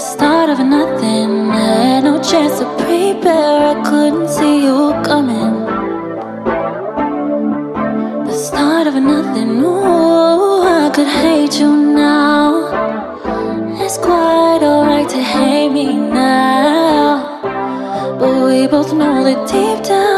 start of nothing. I had no chance to prepare. I couldn't see you coming. The start of nothing. Ooh, I could hate you now. It's quite alright to hate me now. But we both know that deep down